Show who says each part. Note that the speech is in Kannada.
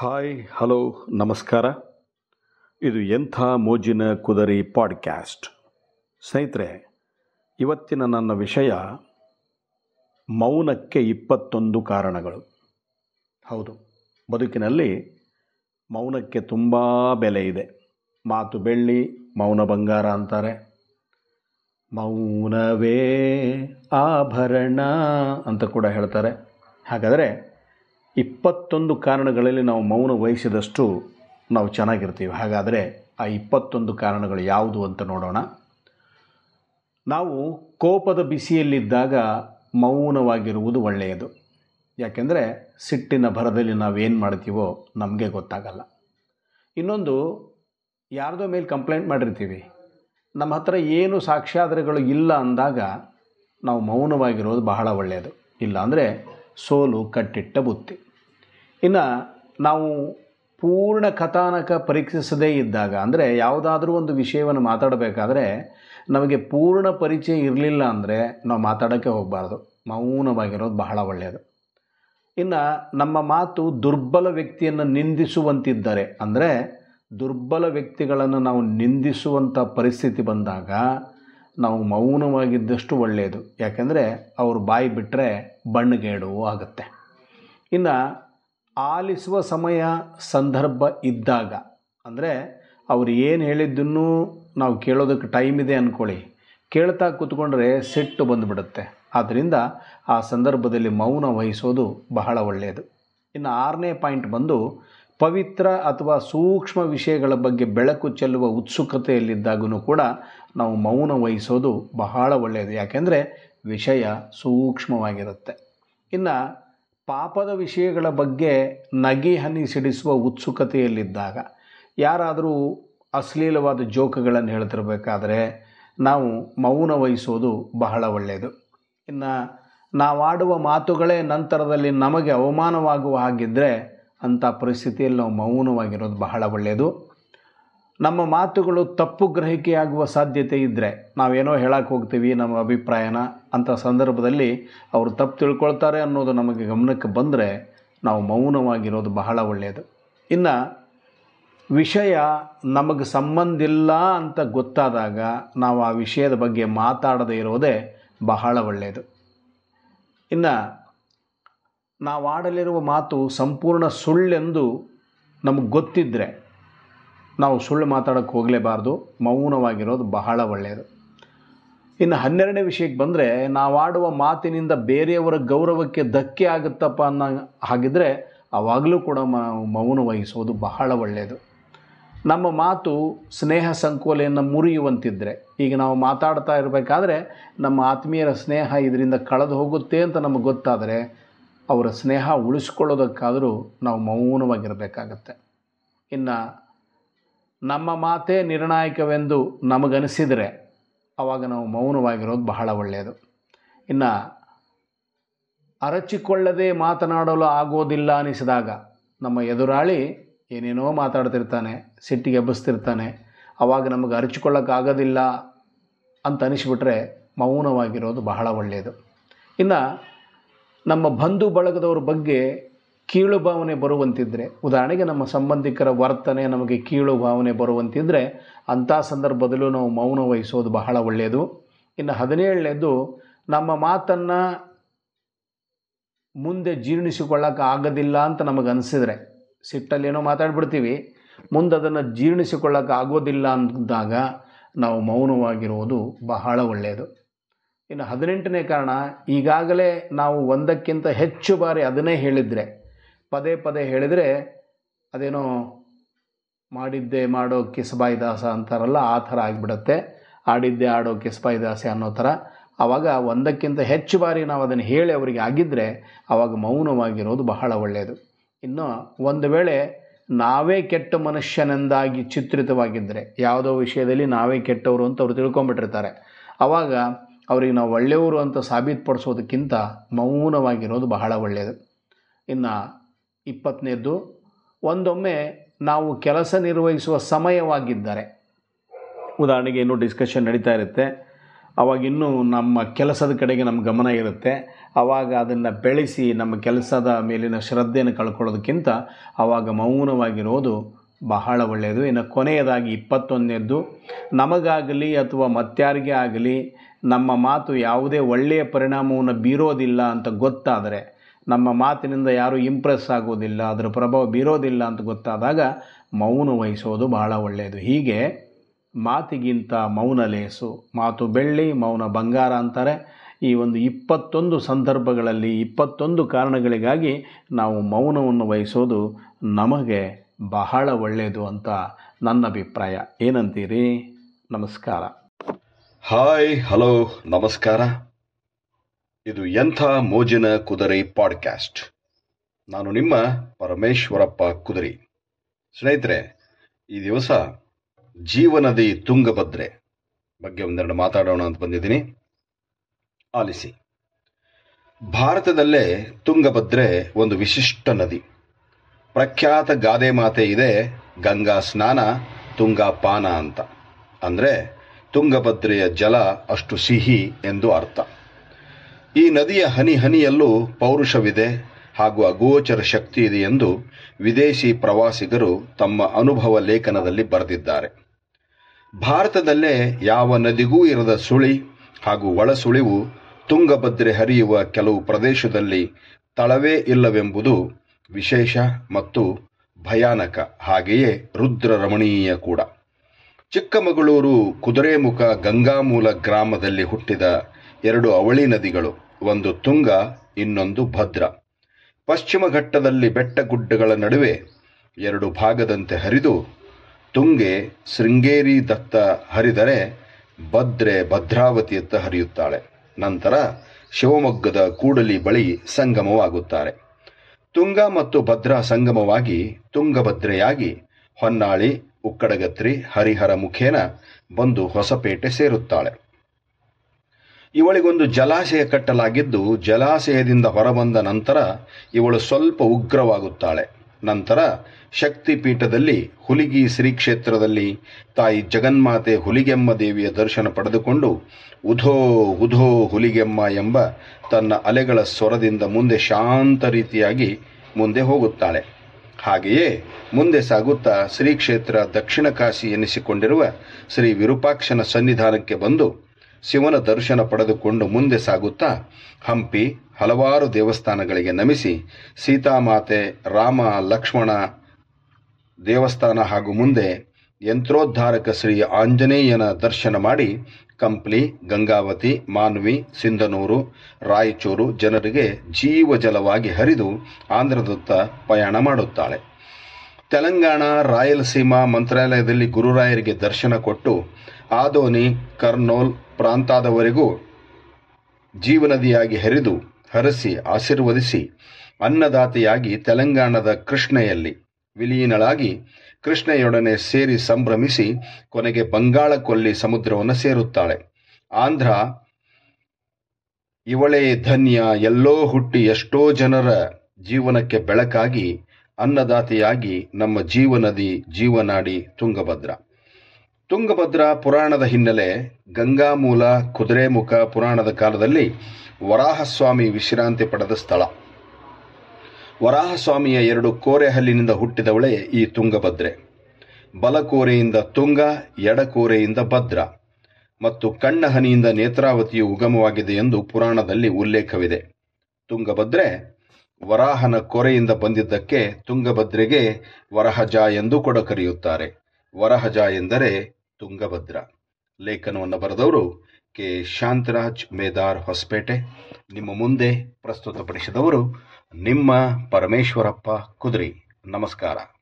Speaker 1: ಹಾಯ್ ಹಲೋ ನಮಸ್ಕಾರ. ಇದು ಎಂಥ ಮೋಜಿನ ಕುದರಿ ಪಾಡ್ಕ್ಯಾಸ್ಟ್ ಸ್ನೇಹಿತರೆ, ಇವತ್ತಿನ ನನ್ನ ವಿಷಯ ಮೌನಕ್ಕೆ ಇಪ್ಪತ್ತೊಂದು ಕಾರಣಗಳು. ಹೌದು, ಬದುಕಿನಲ್ಲಿ ಮೌನಕ್ಕೆ ತುಂಬ ಬೆಲೆ ಇದೆ. ಮಾತು ಬೆಳ್ಳಿ, ಮೌನ ಬಂಗಾರ ಅಂತಾರೆ. ಮೌನವೇ ಆಭರಣ ಅಂತ ಕೂಡ ಹೇಳ್ತಾರೆ. ಹಾಗಾದರೆ ಇಪ್ಪತ್ತೊಂದು ಕಾರಣಗಳಲ್ಲಿ ನಾವು ಮೌನ ವಹಿಸಿದಷ್ಟು ನಾವು ಚೆನ್ನಾಗಿರ್ತೀವಿ. ಹಾಗಾದರೆ ಆ ಇಪ್ಪತ್ತೊಂದು ಕಾರಣಗಳು ಯಾವುದು ಅಂತ ನೋಡೋಣ. ನಾವು ಕೋಪದ ಬಿಸಿಯಲ್ಲಿದ್ದಾಗ ಮೌನವಾಗಿರುವುದು ಒಳ್ಳೆಯದು. ಯಾಕೆಂದರೆ ಸಿಟ್ಟಿನ ಭರದಲ್ಲಿ ನಾವೇನು ಮಾಡ್ತೀವೋ ನಮಗೆ ಗೊತ್ತಾಗಲ್ಲ. ಇನ್ನೊಂದು, ಯಾರದೋ ಮೇಲೆ ಕಂಪ್ಲೇಂಟ್ ಮಾಡಿರ್ತೀವಿ. ನಮ್ಮ ಹತ್ರ ಏನು ಸಾಕ್ಷ್ಯಾಧಾರಗಳು ಇಲ್ಲ ಅಂದಾಗ ನಾವು ಮೌನವಾಗಿರೋದು ಬಹಳ ಒಳ್ಳೆಯದು. ಇಲ್ಲ ಅಂದರೆ ಸೋಲು ಕಟ್ಟಿಟ್ಟ ಬುತ್ತಿ. ಇನ್ನು ನಾವು ಪೂರ್ಣ ಕಥಾನಕ ಪರೀಕ್ಷಿಸದೇ ಇದ್ದಾಗ, ಅಂದರೆ ಯಾವುದಾದ್ರೂ ಒಂದು ವಿಷಯವನ್ನು ಮಾತಾಡಬೇಕಾದ್ರೆ ನಮಗೆ ಪೂರ್ಣ ಪರಿಚಯ ಇರಲಿಲ್ಲ ಅಂದರೆ ನಾವು ಮಾತಾಡೋಕ್ಕೆ ಹೋಗಬಾರ್ದು. ಮೌನವಾಗಿರೋದು ಬಹಳ ಒಳ್ಳೆಯದು ಇನ್ನು ನಮ್ಮ ಮಾತು ದುರ್ಬಲ ವ್ಯಕ್ತಿಯನ್ನು ನಿಂದಿಸುವಂತಿದ್ದರೆ, ಅಂದರೆ ದುರ್ಬಲ ವ್ಯಕ್ತಿಗಳನ್ನು ನಾವು ನಿಂದಿಸುವಂಥ ಪರಿಸ್ಥಿತಿ ಬಂದಾಗ ನಾವು ಮೌನವಾಗಿದ್ದಷ್ಟು ಒಳ್ಳೆಯದು ಯಾಕೆಂದರೆ ಅವರು ಬಾಯಿ ಬಿಟ್ಟರೆ ಬಣ್ಣಗೇಡು ಆಗುತ್ತೆ. ಇನ್ನು ಆಲಿಸುವ ಸಮಯ ಸಂದರ್ಭ ಇದ್ದಾಗ, ಅಂದರೆ ಅವ್ರು ಏನು ಹೇಳಿದ್ದನ್ನು ನಾವು ಕೇಳೋದಕ್ಕೆ ಟೈಮ್ ಇದೆ ಅಂದ್ಕೊಳ್ಳಿ ಕೇಳ್ತಾ ಕೂತ್ಕೊಂಡ್ರೆ ಸಿಟ್ಟು ಬಂದುಬಿಡುತ್ತೆ. ಆದ್ದರಿಂದ ಆ ಸಂದರ್ಭದಲ್ಲಿ ಮೌನ ವಹಿಸೋದು ಬಹಳ ಒಳ್ಳೆಯದು ಇನ್ನು ಆರನೇ ಪಾಯಿಂಟ್ ಬಂದು, ಪವಿತ್ರ ಅಥವಾ ಸೂಕ್ಷ್ಮ ವಿಷಯಗಳ ಬಗ್ಗೆ ಬೆಳಕು ಚೆಲ್ಲುವ ಉತ್ಸುಕತೆಯಲ್ಲಿದ್ದಾಗೂ ಕೂಡ ನಾವು ಮೌನ ವಹಿಸೋದು ಬಹಳ ಒಳ್ಳೆಯದು ಯಾಕೆಂದರೆ ವಿಷಯ ಸೂಕ್ಷ್ಮವಾಗಿರುತ್ತೆ. ಇನ್ನು ಪಾಪದ ವಿಷಯಗಳ ಬಗ್ಗೆ ನಗೆ ಹನಿ ಸಿಡಿಸುವ ಉತ್ಸುಕತೆಯಲ್ಲಿದ್ದಾಗ ಯಾರಾದರೂ ಅಶ್ಲೀಲವಾದ ಜೋಕುಗಳನ್ನು ಹೇಳ್ತಿರ್ಬೇಕಾದ್ರೆ ನಾವು ಮೌನ ವಹಿಸೋದು ಬಹಳ ಒಳ್ಳೆಯದು. ಇನ್ನು ನಾವಾಡುವ ಮಾತುಗಳೇ ನಂತರದಲ್ಲಿ ನಮಗೆ ಅವಮಾನವಾಗುವ ಹಾಗಿದ್ದರೆ ಅಂಥ ಪರಿಸ್ಥಿತಿಯಲ್ಲಿ ನಾವು ಮೌನವಾಗಿರೋದು ಬಹಳ ಒಳ್ಳೆಯದು. ನಮ್ಮ ಮಾತುಗಳು ತಪ್ಪು ಗ್ರಹಿಕೆಯಾಗುವ ಸಾಧ್ಯತೆ ಇದ್ದರೆ ನಾವೇನೋ ಹೇಳಕ್ಕೆ ಹೋಗ್ತೀವಿ ನಮ್ಮ ಅಭಿಪ್ರಾಯನ ಅಂಥ ಸಂದರ್ಭದಲ್ಲಿ ಅವರು ತಪ್ಪು ತಿಳ್ಕೊಳ್ತಾರೆ ಅನ್ನೋದು ನಮಗೆ ಗಮನಕ್ಕೆ ಬಂದರೆ ನಾವು ಮೌನವಾಗಿರೋದು ಬಹಳ ಒಳ್ಳೆಯದು ಇನ್ನು ವಿಷಯ ನಮಗೆ ಸಂಬಂಧ ಇಲ್ಲ ಅಂತ ಗೊತ್ತಾದಾಗ ನಾವು ಆ ವಿಷಯದ ಬಗ್ಗೆ ಮಾತಾಡದೇ ಇರೋದೇ ಬಹಳ ಒಳ್ಳೆಯದು ಇನ್ನು ನಾವು ಆಡಲಿರುವ ಮಾತು ಸಂಪೂರ್ಣ ಸುಳ್ಳೆಂದು ನಮಗೆ ಗೊತ್ತಿದ್ದರೆ ನಾವು ಸುಳ್ಳು ಮಾತಾಡೋಕ್ಕೆ ಹೋಗಲೇಬಾರ್ದು. ಮೌನವಾಗಿರೋದು ಬಹಳ ಒಳ್ಳೆಯದು ಇನ್ನು ಹನ್ನೆರಡನೇ ವಿಷಯಕ್ಕೆ ಬಂದರೆ ನಾವಾಡುವ ಮಾತಿನಿಂದ ಬೇರೆಯವರ ಗೌರವಕ್ಕೆ ಧಕ್ಕೆ ಆಗುತ್ತಪ್ಪ ಅನ್ನೋ ಹಾಗಿದ್ದರೆ ಆವಾಗಲೂ ಕೂಡ ಮೌನ ವಹಿಸೋದು ಬಹಳ ಒಳ್ಳೆಯದು ನಮ್ಮ ಮಾತು ಸ್ನೇಹ ಸಂಕೋಲೆಯನ್ನು ಮುರಿಯುವಂತಿದ್ದರೆ ಈಗ ನಾವು ಮಾತಾಡ್ತಾ ಇರಬೇಕಾದ್ರೆ, ನಮ್ಮ ಆತ್ಮೀಯರ ಸ್ನೇಹ ಇದರಿಂದ ಕಳೆದು ಹೋಗುತ್ತೆ ಅಂತ ನಮಗೆ ಗೊತ್ತಾದರೆ, ಅವರ ಸ್ನೇಹ ಉಳಿಸ್ಕೊಳ್ಳೋದಕ್ಕಾದರೂ ನಾವು ಮೌನವಾಗಿರಬೇಕಾಗತ್ತೆ. ಇನ್ನು ನಮ್ಮ ಮಾತೇ ನಿರ್ಣಾಯಕವೆಂದು ನಮಗನಿಸಿದರೆ ಆವಾಗ ನಾವು ಮೌನವಾಗಿರೋದು ಬಹಳ ಒಳ್ಳೆಯದು. ಇನ್ನು ಅರಚಿಕೊಳ್ಳದೆ ಮಾತನಾಡಲು ಆಗೋದಿಲ್ಲ ಅನಿಸಿದಾಗ ನಮ್ಮ ಎದುರಾಳಿ ಏನೇನೋ ಮಾತಾಡ್ತಿರ್ತಾನೆ, ಸಿಟ್ಟಿಗೆ ಎಬ್ಬಿಸ್ತಿರ್ತಾನೆ ಆವಾಗ ನಮಗೆ ಅರಚಿಕೊಳ್ಳೋಕ್ಕಾಗೋದಿಲ್ಲ ಅಂತ ಅನಿಸ್ಬಿಟ್ರೆ ಮೌನವಾಗಿರೋದು ಬಹಳ ಒಳ್ಳೆಯದು. ಇನ್ನು ನಮ್ಮ ಬಂಧು ಬಳಗದವ್ರ ಬಗ್ಗೆ ಕೀಳು ಭಾವನೆ ಬರುವಂತಿದ್ದರೆ ಉದಾಹರಣೆಗೆ ನಮ್ಮ ಸಂಬಂಧಿಕರ ವರ್ತನೆ ನಮಗೆ ಕೀಳು ಭಾವನೆ ಬರುವಂತಿದ್ದರೆ ಅಂಥ ಸಂದರ್ಭದಲ್ಲೂ ನಾವು ಮೌನ ವಹಿಸೋದು ಬಹಳ ಒಳ್ಳೆಯದು. ಇನ್ನು ಹದಿನೇಳನೇದು, ನಮ್ಮ ಮಾತನ್ನು ಮುಂದೆ ಜೀರ್ಣಿಸಿಕೊಳ್ಳೋಕೆ ಆಗೋದಿಲ್ಲ ಅಂತ ನಮಗೆ ಸಿಟ್ಟಲ್ಲಿ ಏನೋ ಮಾತಾಡ್ಬಿಡ್ತೀವಿ. ಮುಂದೆ ಅದನ್ನು ಜೀರ್ಣಿಸಿಕೊಳ್ಳೋಕೆ ಆಗೋದಿಲ್ಲ ಅಂದಾಗ ನಾವು ಮೌನವಾಗಿರುವುದು ಬಹಳ ಒಳ್ಳೆಯದು. ಇನ್ನು ಹದಿನೆಂಟನೇ ಕಾರಣ, ಈಗಾಗಲೇ ನಾವು ಒಂದಕ್ಕಿಂತ ಹೆಚ್ಚು ಬಾರಿ ಅದನ್ನೇ ಹೇಳಿದರೆ ಪದೇ ಪದೇ ಹೇಳಿದರೆ ಅದೇನೋ ಮಾಡಿದ್ದೆ ಮಾಡೋ ಕಿಸಬಾಯಿ ದಾಸ ಅಂತಾರಲ್ಲ, ಆ ಥರ ಆಗಿಬಿಡತ್ತೆ. ಆಡಿದ್ದೆ ಆಡೋ ಕಿಸಬಾಯಿ ದಾಸೆ ಅನ್ನೋ ಥರ. ಆವಾಗ ಒಂದಕ್ಕಿಂತ ಹೆಚ್ಚು ಬಾರಿ ನಾವು ಅದನ್ನು ಹೇಳಿ ಅವರಿಗೆ ಆಗಿದ್ದರೆ ಆವಾಗ ಮೌನವಾಗಿರೋದು ಬಹಳ ಒಳ್ಳೆಯದು ಇನ್ನು ಒಂದು ವೇಳೆ ನಾವೇ ಕೆಟ್ಟ ಮನುಷ್ಯನೆಂದಾಗಿ ಚಿತ್ರಿತವಾಗಿದ್ದರೆ ಯಾವುದೋ ವಿಷಯದಲ್ಲಿ ನಾವೇ ಕೆಟ್ಟವರು ಅಂತ ಅವ್ರು ತಿಳ್ಕೊಂಬಿಟ್ಟಿರ್ತಾರೆ ಆವಾಗ ಅವರಿಗೆ ನಾವು ಒಳ್ಳೆಯವರು ಅಂತ ಸಾಬೀತುಪಡಿಸೋದಕ್ಕಿಂತ ಮೌನವಾಗಿರೋದು ಬಹಳ ಒಳ್ಳೆಯದು ಇನ್ನು ಇಪ್ಪತ್ತನೇದ್ದು, ಒಂದೊಮ್ಮೆ ನಾವು ಕೆಲಸ ನಿರ್ವಹಿಸುವ ಸಮಯವಾಗಿದ್ದರೆ. ಉದಾಹರಣೆಗೆ ಇನ್ನೂ ಡಿಸ್ಕಷನ್ ನಡೀತಾ ಇರುತ್ತೆ. ಅವಾಗಿನ್ನೂ ನಮ್ಮ ಕೆಲಸದ ಕಡೆಗೆ ನಮ್ಮ ಗಮನ ಇರುತ್ತೆ. ಆವಾಗ ಅದನ್ನು ಬೆಳೆಸಿ ನಮ್ಮ ಕೆಲಸದ ಮೇಲಿನ ಶ್ರದ್ಧೆಯನ್ನು ಕಳ್ಕೊಳ್ಳೋದಕ್ಕಿಂತ ಆವಾಗ ಮೌನವಾಗಿರೋದು ಬಹಳ ಒಳ್ಳೆಯದು. ಇನ್ನು ಕೊನೆಯದಾಗಿ ಇಪ್ಪತ್ತೊಂದನೇದ್ದು, ನಮಗಾಗಲಿ ಅಥವಾ ಮತ್ಯಾರಿಗೆ ಆಗಲಿ ನಮ್ಮ ಮಾತು ಯಾವುದೇ ಒಳ್ಳೆಯ ಪರಿಣಾಮವನ್ನು ಬೀರೋದಿಲ್ಲ ಅಂತ ಗೊತ್ತಾದರೆ ನಮ್ಮ ಮಾತಿನಿಂದ ಯಾರೂ ಇಂಪ್ರೆಸ್ ಆಗೋದಿಲ್ಲ, ಅದರ ಪ್ರಭಾವ ಬೀರೋದಿಲ್ಲ ಅಂತ ಗೊತ್ತಾದಾಗ ಮೌನ ವಹಿಸೋದು ಬಹಳ ಒಳ್ಳೆಯದು. ಹೀಗೆ ಮಾತಿಗಿಂತ ಮೌನ ಲೇಸು, ಮಾತು ಬೆಳ್ಳಿ, ಮೌನ ಬಂಗಾರ ಅಂತಾರೆ. ಈ ಒಂದು ಇಪ್ಪತ್ತೊಂದು ಸಂದರ್ಭಗಳಲ್ಲಿ, ಇಪ್ಪತ್ತೊಂದು ಕಾರಣಗಳಿಗಾಗಿ ನಾವು ಮೌನವನ್ನು ವಹಿಸೋದು ನಮಗೆ ಬಹಳ ಒಳ್ಳೆಯದು ಅಂತ ನನ್ನ ಅಭಿಪ್ರಾಯ. ಏನಂತೀರಿ? ನಮಸ್ಕಾರ.
Speaker 2: ಹಾಯ್ ಹಲೋ ನಮಸ್ಕಾರ. ಇದು ಎಂಥ ಮೋಜಿನ ಕುದುರೆ ಪಾಡ್ಕ್ಯಾಸ್ಟ್? ನಾನು ನಿಮ್ಮ ಪರಮೇಶ್ವರಪ್ಪ ಕುದುರೆ. ಸ್ನೇಹಿತರೆ, ಈ ದಿವಸ ಜೀವನದಿ ತುಂಗಭದ್ರೆ ಬಗ್ಗೆ ಒಂದೆರಡು ಮಾತಾಡೋಣ ಅಂತ ಬಂದಿದ್ದೀನಿ. ಆಲಿಸಿ. ಭಾರತದಲ್ಲೇ ತುಂಗಭದ್ರೆ ಒಂದು ವಿಶಿಷ್ಟ ನದಿ. ಪ್ರಖ್ಯಾತ ಗಾದೆ ಮಾತೆ ಇದೆ ಗಂಗಾ ಸ್ನಾನ, ತುಂಗಾ ಪಾನ ಅಂತ. ಅಂದರೆ ತುಂಗಭದ್ರೆಯ ಜಲ ಅಷ್ಟು ಸಿಹಿ ಎಂದು ಅರ್ಥ. ಈ ನದಿಯ ಹನಿ ಹನಿಯಲ್ಲೂ ಪೌರುಷವಿದೆ ಹಾಗೂ ಅಗೋಚರ ಶಕ್ತಿ ಇದೆ ಎಂದು ವಿದೇಶಿ ಪ್ರವಾಸಿಗರು ತಮ್ಮ ಅನುಭವ ಲೇಖನದಲ್ಲಿ ಬರೆದಿದ್ದಾರೆ. ಭಾರತದಲ್ಲೇ ಯಾವ ನದಿಗೂ ಇರದ ಸುಳಿ ಹಾಗೂ ಒಳಸುಳಿವು ತುಂಗಭದ್ರೆ ಹರಿಯುವ ಕೆಲವು ಪ್ರದೇಶದಲ್ಲಿ ತಳವೇ ಇಲ್ಲವೆಂಬುದು ವಿಶೇಷ ಮತ್ತು ಭಯಾನಕ. ಹಾಗೆಯೇ ರುದ್ರ ರಮಣೀಯ ಕೂಡ. ಚಿಕ್ಕಮಗಳೂರು ಕುದುರೆಮುಖ ಗಂಗಾಮೂಲ ಗ್ರಾಮದಲ್ಲಿ ಹುಟ್ಟಿದ ಎರಡು ಅವಳಿ ನದಿಗಳು, ಒಂದು ತುಂಗ, ಇನ್ನೊಂದು ಭದ್ರ. ಪಶ್ಚಿಮ ಘಟ್ಟದಲ್ಲಿ ಬೆಟ್ಟಗುಡ್ಡಗಳ ನಡುವೆ ಎರಡು ಭಾಗದಂತೆ ಹರಿದು ತುಂಗೆ ಶೃಂಗೇರಿ ದತ್ತ ಹರಿದರೆ ಭದ್ರೆ ಭದ್ರಾವತಿಯತ್ತ ಹರಿಯುತ್ತಾಳೆ. ನಂತರ ಶಿವಮೊಗ್ಗದ ಕೂಡಲಿ ಬಳಿ ಸಂಗಮವಾಗುತ್ತಾರೆ. ತುಂಗ ಮತ್ತು ಭದ್ರಾ ಸಂಗಮವಾಗಿ ತುಂಗಭದ್ರೆಯಾಗಿ ಹೊನ್ನಾಳಿ, ಉಕ್ಕಡಗತ್ರಿ, ಹರಿಹರ ಮುಖೇನ ಬಂದು ಹೊಸಪೇಟೆ ಸೇರುತ್ತಾಳೆ. ಇವಳಿಗೊಂದು ಜಲಾಶಯ ಕಟ್ಟಲಾಗಿದ್ದು ಜಲಾಶಯದಿಂದ ಹೊರಬಂದ ನಂತರ ಇವಳು ಸ್ವಲ್ಪ ಉಗ್ರವಾಗುತ್ತಾಳೆ. ನಂತರ ಶಕ್ತಿಪೀಠದಲ್ಲಿ ಹುಲಿಗಿ ಶ್ರೀ ಕ್ಷೇತ್ರದಲ್ಲಿ ತಾಯಿ ಜಗನ್ಮಾತೆ ಹುಲಿಗೆಮ್ಮ ದೇವಿಯ ದರ್ಶನ ಪಡೆದುಕೊಂಡು ಉಧೋ ಉಧೋ ಹುಲಿಗೆಮ್ಮ ಎಂಬ ತನ್ನ ಅಲೆಗಳ ಸ್ವರದಿಂದ ಮುಂದೆ ಶಾಂತ ರೀತಿಯಾಗಿ ಮುಂದೆ ಹೋಗುತ್ತಾಳೆ. ಹಾಗೆಯೇ ಮುಂದೆ ಸಾಗುತ್ತಾ ಶ್ರೀ ಕ್ಷೇತ್ರ ದಕ್ಷಿಣ ಕಾಶಿ ಎನಿಸಿಕೊಂಡಿರುವ ಶ್ರೀ ವಿರೂಪಾಕ್ಷನ ಸನ್ನಿಧಾನಕ್ಕೆ ಬಂದು ಶಿವನ ದರ್ಶನ ಪಡೆದುಕೊಂಡು ಮುಂದೆ ಸಾಗುತ್ತಾ ಹಂಪಿ ಹಲವಾರು ದೇವಸ್ಥಾನಗಳಿಗೆ ನಮಿಸಿ ಸೀತಾಮಾತೆ ರಾಮ, ಲಕ್ಷ್ಮಣ ದೇವಸ್ಥಾನ ಹಾಗೂ ಮುಂದೆ ಯಂತ್ರೋದ್ಧಾರಕ ಶ್ರೀ ಆಂಜನೇಯನ ದರ್ಶನ ಮಾಡಿ ಕಂಪ್ಲಿ, ಗಂಗಾವತಿ, ಮಾನ್ವಿ, ಸಿಂಧನೂರು, ರಾಯಚೂರು ಜನರಿಗೆ ಜೀವಜಲವಾಗಿ ಹರಿದು ಆಂಧ್ರದತ್ತ ಪಯಣ ಮಾಡುತ್ತಾಳೆ. ತೆಲಂಗಾಣ ರಾಯಲಸೀಮಾ ಮಂತ್ರಾಲಯದಲ್ಲಿ ಗುರುರಾಯರಿಗೆ ದರ್ಶನ ಕೊಟ್ಟು ಆದೋನಿ, ಕರ್ನೂಲ್ ಪ್ರಾಂತಾದವರೆಗೂ ಜೀವನದಿಯಾಗಿ ಹರಿದು ಹರಸಿ ಆಶೀರ್ವದಿಸಿ ಅನ್ನದಾತೆಯಾಗಿ ತೆಲಂಗಾಣದ ಕೃಷ್ಣೆಯಲ್ಲಿ ವಿಲೀನಳಾಗಿ ಕೃಷ್ಣೆಯೊಡನೆ ಸೇರಿ ಸಂಭ್ರಮಿಸಿ ಕೊನೆಗೆ ಬಂಗಾಳ ಕೊಲ್ಲಿ ಸಮುದ್ರವನ್ನು ಸೇರುತ್ತಾಳೆ. ಆಂಧ್ರ ಇವಳೇ ಧನ್ಯ, ಎಲ್ಲೋ ಹುಟ್ಟಿ ಎಷ್ಟೋ ಜನರ ಜೀವನಕ್ಕೆ ಬೆಳಕಾಗಿ ಅನ್ನದಾತೆಯಾಗಿ ನಮ್ಮ ಜೀವನದಿ ಜೀವನಾಡಿ ತುಂಗಭದ್ರ. ತುಂಗಭದ್ರಾ ಪುರಾಣದ ಹಿನ್ನೆಲೆ ಗಂಗಾಮೂಲ ಕುದುರೆಮುಖ ಪುರಾಣದ ಕಾಲದಲ್ಲಿ ವರಾಹಸ್ವಾಮಿ ವಿಶ್ರಾಂತಿ ಪಡೆದ ಸ್ಥಳ. ವರಾಹಸ್ವಾಮಿಯ ಎರಡು ಕೋರೆಹಲ್ಲಿನಿಂದ ಹುಟ್ಟಿದವಳೇ ಈ ತುಂಗಭದ್ರೆ. ಬಲಕೋರೆಯಿಂದ ತುಂಗ, ಎಡಕೋರೆಯಿಂದ ಭದ್ರ ಮತ್ತು ಕಣ್ಣ ಹನಿಯಿಂದ ನೇತ್ರಾವತಿಯು ಉಗಮವಾಗಿದೆ ಎಂದು ಪುರಾಣದಲ್ಲಿ ಉಲ್ಲೇಖವಿದೆ. ತುಂಗಭದ್ರೆ ವರಾಹನ ಕೊರೆಯಿಂದ ಬಂದಿದ್ದಕ್ಕೆ ತುಂಗಭದ್ರೆಗೆ ವರಹಜ ಎಂದು ಕೂಡ ಕರೆಯುತ್ತಾರೆ. ವರಹಜ ಎಂದರೆ ತುಂಗಭದ್ರ. ಲೇಖನವನ್ನು ಬರೆದವರು ಕೆ. ಶಾಂತರಾಜ್ ಮೇದಾರ್ ಹೊಸಪೇಟೆ. ನಿಮ್ಮ ಮುಂದೆ ಪ್ರಸ್ತುತಪಡಿಸಿದವರು ನಿಮ್ಮ ಪರಮೇಶ್ವರಪ್ಪ ಕುದುರಿ. ನಮಸ್ಕಾರ.